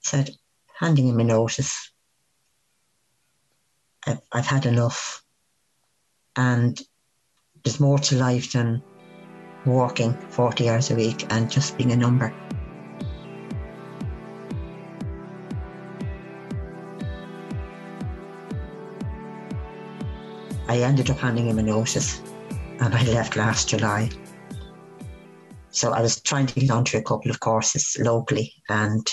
Said, handing him a notice. I've, I've had enough. And there's more to life than working 40 hours a week and just being a number. I ended up handing him a notice and I left last July. So I was trying to get onto a couple of courses locally and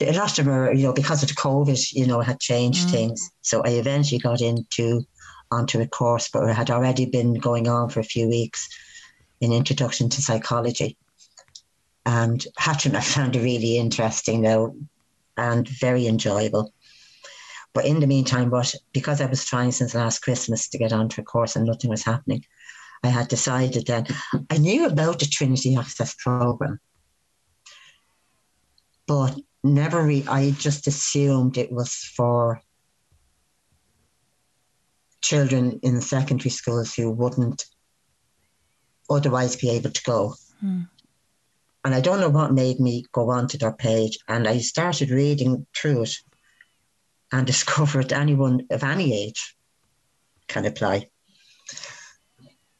a lot of them were, you know, because of the COVID, you know, had changed mm. things. So I eventually got into onto a course, but it had already been going on for a few weeks in Introduction to Psychology. And Hatcham I found it really interesting though and very enjoyable. But in the meantime, but because I was trying since last Christmas to get onto a course and nothing was happening, I had decided that I knew about the Trinity Access Program, but never re- I just assumed it was for children in secondary schools who wouldn't otherwise be able to go. Hmm. And I don't know what made me go onto their page, and I started reading through it and discovered anyone of any age can apply.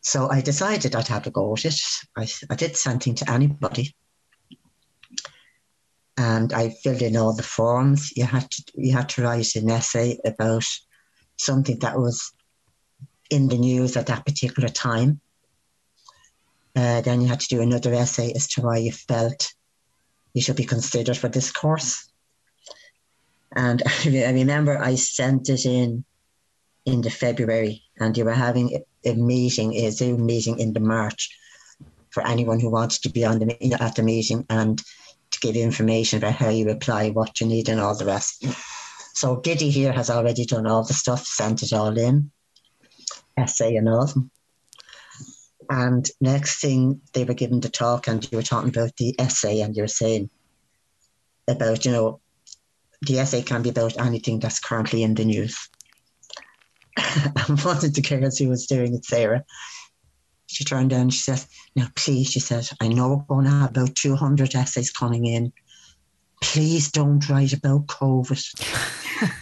So I decided I'd have a go at it. I, I did something to anybody. And I filled in all the forms. You had to you had to write an essay about something that was in the news at that particular time. Uh, then you had to do another essay as to why you felt you should be considered for this course. And I remember I sent it in in the February, and you were having a meeting, a Zoom meeting in the March for anyone who wants to be on the at the meeting and to give information about how you apply, what you need, and all the rest. So Giddy here has already done all the stuff, sent it all in, essay and all. And next thing they were given the talk, and you were talking about the essay, and you were saying about you know the essay can be about anything that's currently in the news. And one of the girls who was doing it, Sarah, she turned down she says, Now, please, she said, I know we're going to have about 200 essays coming in. Please don't write about COVID.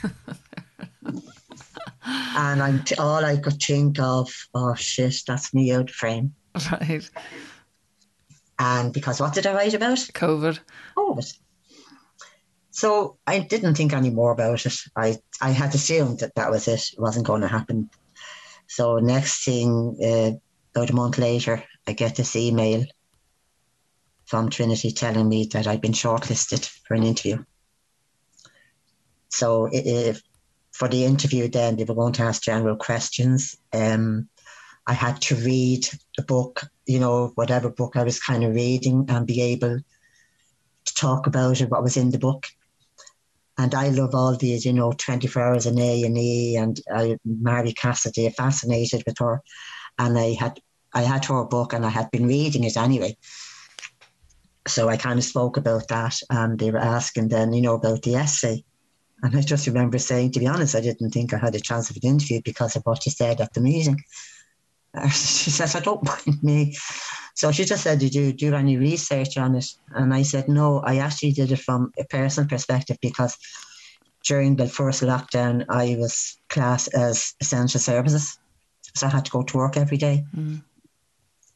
and I'm t- all I could think of, oh shit, that's me out of frame. Right. And because what did I write about? COVID. COVID. So I didn't think any more about it. I, I had assumed that that was it. It wasn't going to happen. So next thing, uh, about a month later, I get this email from Trinity telling me that I'd been shortlisted for an interview. So if, for the interview, then they were going to ask general questions. Um, I had to read the book, you know, whatever book I was kind of reading, and be able to talk about it, what was in the book and I love all these, you know, 24 hours in A and E Mary Cassidy, fascinated with her. and I had I had her book and I had been reading it anyway. So I kind of spoke about that, and they were asking then, you know, about the essay. And I just remember saying, to be honest, I didn't think I had a chance of an interview because of what she said at the meeting. she says, I don't mind me. So she just said, Did you do any research on it? And I said, No, I actually did it from a personal perspective because during the first lockdown, I was classed as essential services. So I had to go to work every day. Mm.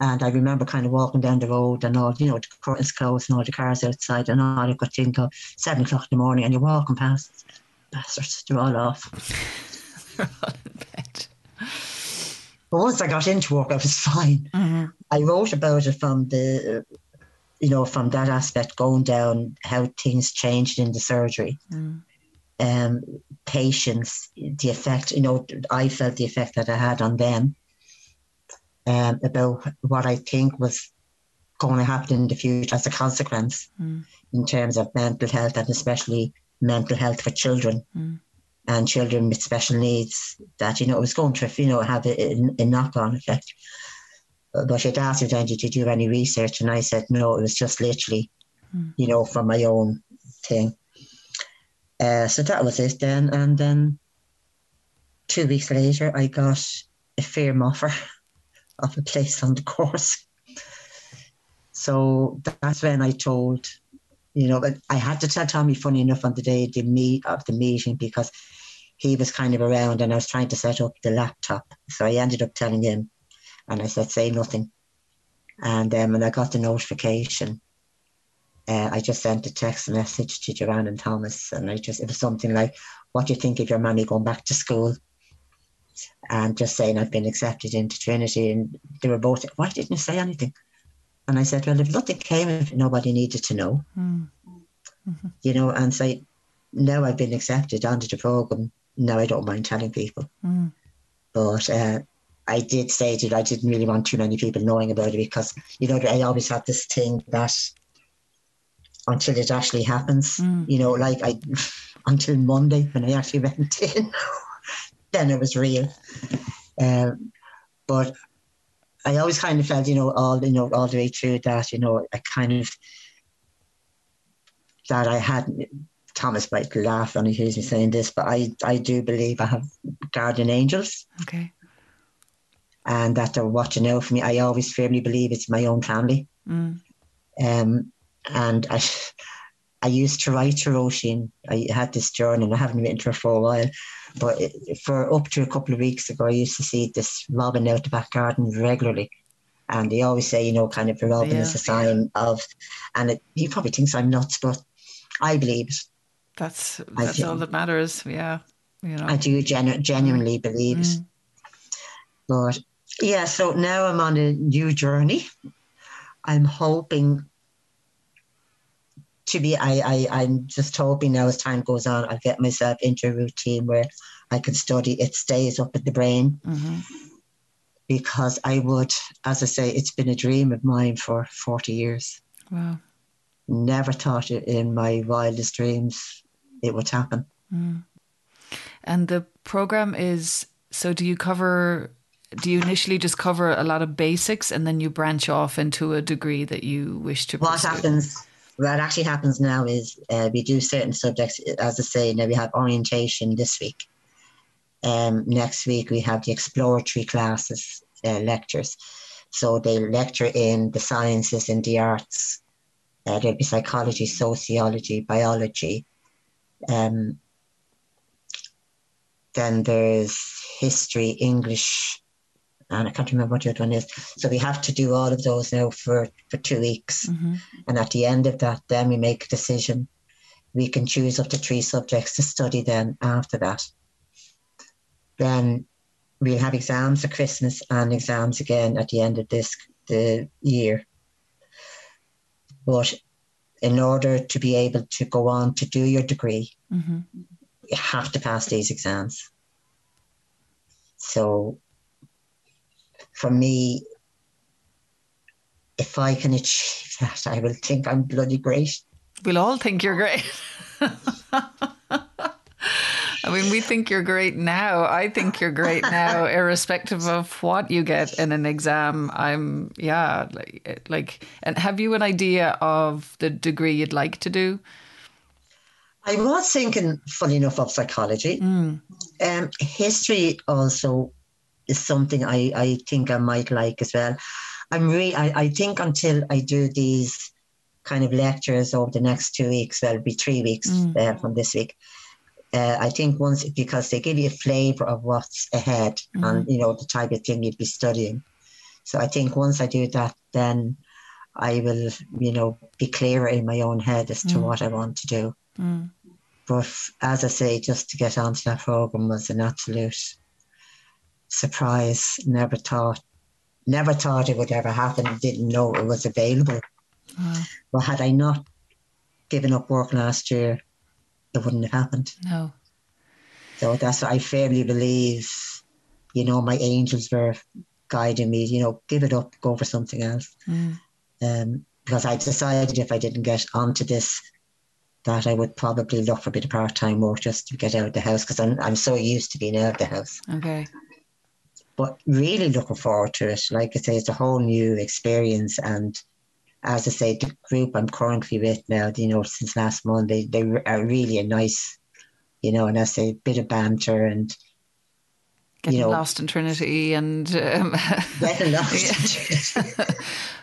And I remember kind of walking down the road and all, you know, the curtains closed and all the cars outside and all I could think of seven o'clock in the morning and you're walking past bastards, they're all off. they're all in bed. But once I got into work, I was fine. Mm-hmm. I wrote about it from the, you know, from that aspect, going down how things changed in the surgery. Mm. Um, patients, the effect, you know, I felt the effect that I had on them, um, about what I think was going to happen in the future as a consequence mm. in terms of mental health and especially mental health for children. Mm and children with special needs that, you know, it was going to, you know, have a, a knock on effect. But she'd asked me then, did you do any research? And I said, no, it was just literally, mm. you know, from my own thing. Uh, so that was it then. And then two weeks later, I got a firm offer of a place on the course. So that's when I told you know, but I had to tell Tommy, funny enough, on the day of the meet of the meeting because he was kind of around and I was trying to set up the laptop. So I ended up telling him, and I said, "Say nothing." And um, when I got the notification, uh, I just sent a text message to Joanne and Thomas, and I just it was something like, "What do you think of your money going back to school?" And just saying I've been accepted into Trinity, and they were both, "Why didn't you say anything?" And I said, well, if nothing came if nobody needed to know, mm. mm-hmm. you know, and so now I've been accepted onto the program. Now I don't mind telling people. Mm. But uh, I did say that I didn't really want too many people knowing about it because, you know, I always have this thing that until it actually happens, mm. you know, like I, until Monday when I actually went in, then it was real. Um, but I always kind of felt, you know, all you know, all the way through that, you know, I kind of that I had Thomas might laugh when he hears me saying this, but I, I do believe I have guardian angels. Okay. And that they're watching out for me. I always firmly believe it's my own family. Mm. Um, and I I used to write to Roisin. I had this journal. I haven't written to her for a while, but for up to a couple of weeks ago, I used to see this robin out the back garden regularly. And they always say, you know, kind of a robin yeah. is a sign of, and it, he probably thinks I'm nuts, but I believe it. That's that's all that matters. Yeah, you know. I do genu- genuinely believe mm. it. But yeah, so now I'm on a new journey. I'm hoping to be I, I I'm just hoping now as time goes on I'll get myself into a routine where I can study. It stays up in the brain. Mm-hmm. because I would as I say it's been a dream of mine for 40 years. Wow. Never thought it in my wildest dreams it would happen. Mm. and the program is so do you cover do you initially just cover a lot of basics and then you branch off into a degree that you wish to what happens what actually happens now is uh, we do certain subjects, as I say, now we have orientation this week. Um, next week we have the exploratory classes, uh, lectures. So they lecture in the sciences and the arts. Uh, there'll be psychology, sociology, biology. Um, then there's history, English, and I can't remember what the other one is. So we have to do all of those now for, for two weeks. Mm-hmm. And at the end of that, then we make a decision. We can choose up to three subjects to study then after that. Then we'll have exams at Christmas and exams again at the end of this the year. But in order to be able to go on to do your degree, mm-hmm. you have to pass these exams. So for me, if I can achieve that, I will think I'm bloody great. We'll all think you're great. I mean, we think you're great now. I think you're great now, irrespective of what you get in an exam. I'm, yeah, like, like, and have you an idea of the degree you'd like to do? I was thinking, funny enough, of psychology. Mm. Um, history also is something I, I think I might like as well. I'm re- I, I think until I do these kind of lectures over the next two weeks, well, it'll be three weeks mm. uh, from this week. Uh, I think once because they give you a flavour of what's ahead mm. and you know the type of thing you'd be studying. So I think once I do that, then I will, you know, be clearer in my own head as to mm. what I want to do. Mm. But as I say, just to get onto that program was an absolute surprise. Never thought, never thought it would ever happen. Didn't know it was available. Mm. But had I not given up work last year, it wouldn't have happened. No. So that's what I firmly believe. You know, my angels were guiding me. You know, give it up, go for something else. Mm. Um, because I decided if I didn't get onto this, that I would probably look for a bit of part time work just to get out of the house because I'm I'm so used to being out of the house. Okay. But really looking forward to it. Like I say, it's a whole new experience and as I say, the group I'm currently with now, you know, since last Monday, they are really a nice, you know, and I say, a bit of banter and getting you know, lost in Trinity and um, getting lost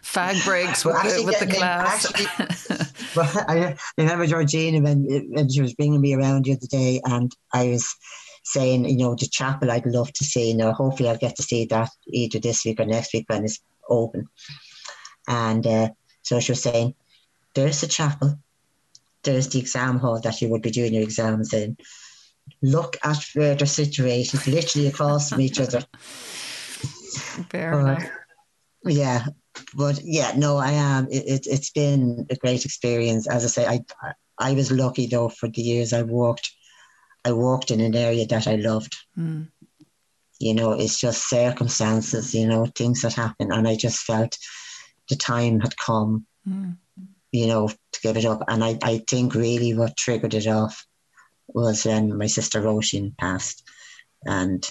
fag breaks with, the, with the class. Actually, well, I remember Georgina when, when she was bringing me around the other day, and I was saying, you know, the chapel I'd love to see. You know, hopefully I'll get to see that either this week or next week when it's open. And uh, so she was saying, there's the chapel, there's the exam hall that you would be doing your exams in. Look at where they're situated, literally across from each other. Fair uh, enough. Yeah, but yeah, no, I am. It, it, has been a great experience. As I say, I I was lucky though for the years I worked. I worked in an area that I loved. Mm. You know, it's just circumstances. You know, things that happen, and I just felt the time had come, mm. you know, to give it up. And I, I think really what triggered it off was when my sister Roisin passed. And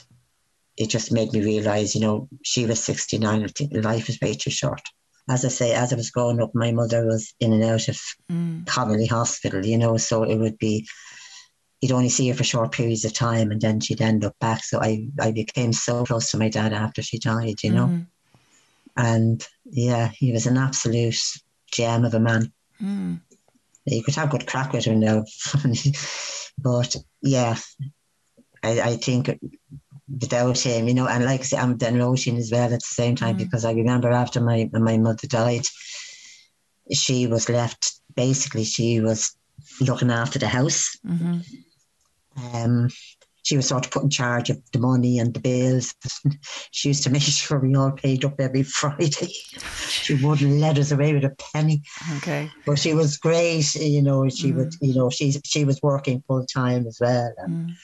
it just made me realise, you know, she was 69. I think life is way too short. As I say, as I was growing up, my mother was in and out of mm. Connolly Hospital, you know, so it would be, you'd only see her for short periods of time and then she'd end up back. So I, I became so close to my dad after she died, you know. Mm. And yeah, he was an absolute gem of a man. Mm. You could have good crack with him now. but yeah, I, I think without him, you know, and like I say, I'm then Roisin as well at the same time mm. because I remember after my my mother died, she was left basically she was looking after the house. Mm-hmm. Um, she was sort of put in charge of the money and the bills. she used to make sure we all paid up every Friday. she wouldn't let us away with a penny. Okay. But she was great, you know, she mm. would, you know, she, she was working full time as well. And, mm.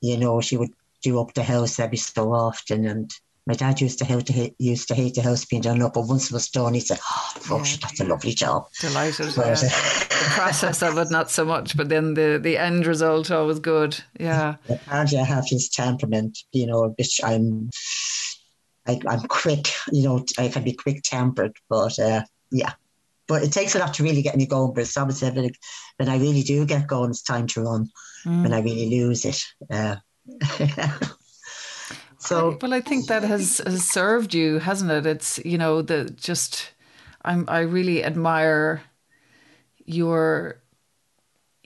you know, she would do up the house every so often and my dad used to hate to hate, used to hate the house being done up, but once it was done, he said, "Oh, gosh, yeah. that's a lovely job." Delighted. But, yeah. the process of it, not so much, but then the the end result always good. Yeah. Apparently, I have his temperament. You know, which I'm, I, I'm quick. You know, I can be quick tempered, but uh, yeah. But it takes a lot to really get me going. But some said, like, when I really do get going, it's time to run. Mm. When I really lose it. Uh, So, well, I think that has, has served you, hasn't it? It's you know the just I'm I really admire your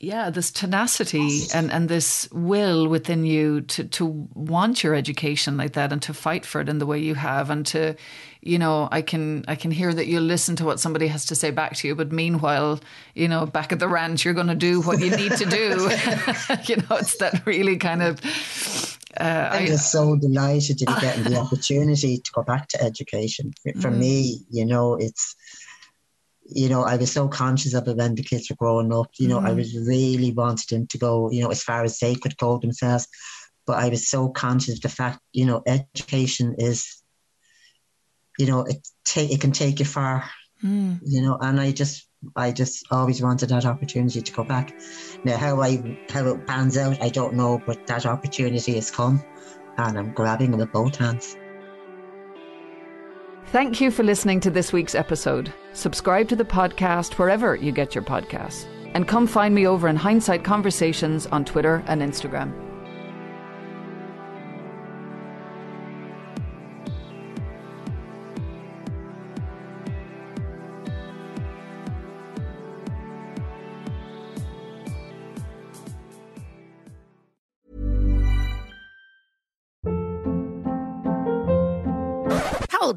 yeah this tenacity and and this will within you to to want your education like that and to fight for it in the way you have and to you know i can i can hear that you listen to what somebody has to say back to you but meanwhile you know back at the ranch you're going to do what you need to do you know it's that really kind of uh, I'm just so delighted to be getting the opportunity to go back to education. For mm. me, you know, it's, you know, I was so conscious of it when the kids were growing up. You know, mm. I was really wanted them to go, you know, as far as they could go themselves. But I was so conscious of the fact, you know, education is, you know, it ta- it can take you far. Mm. You know, and I just I just always wanted that opportunity to go back. Now how I how it pans out, I don't know, but that opportunity has come and I'm grabbing it with both hands. Thank you for listening to this week's episode. Subscribe to the podcast wherever you get your podcasts. And come find me over in Hindsight Conversations on Twitter and Instagram.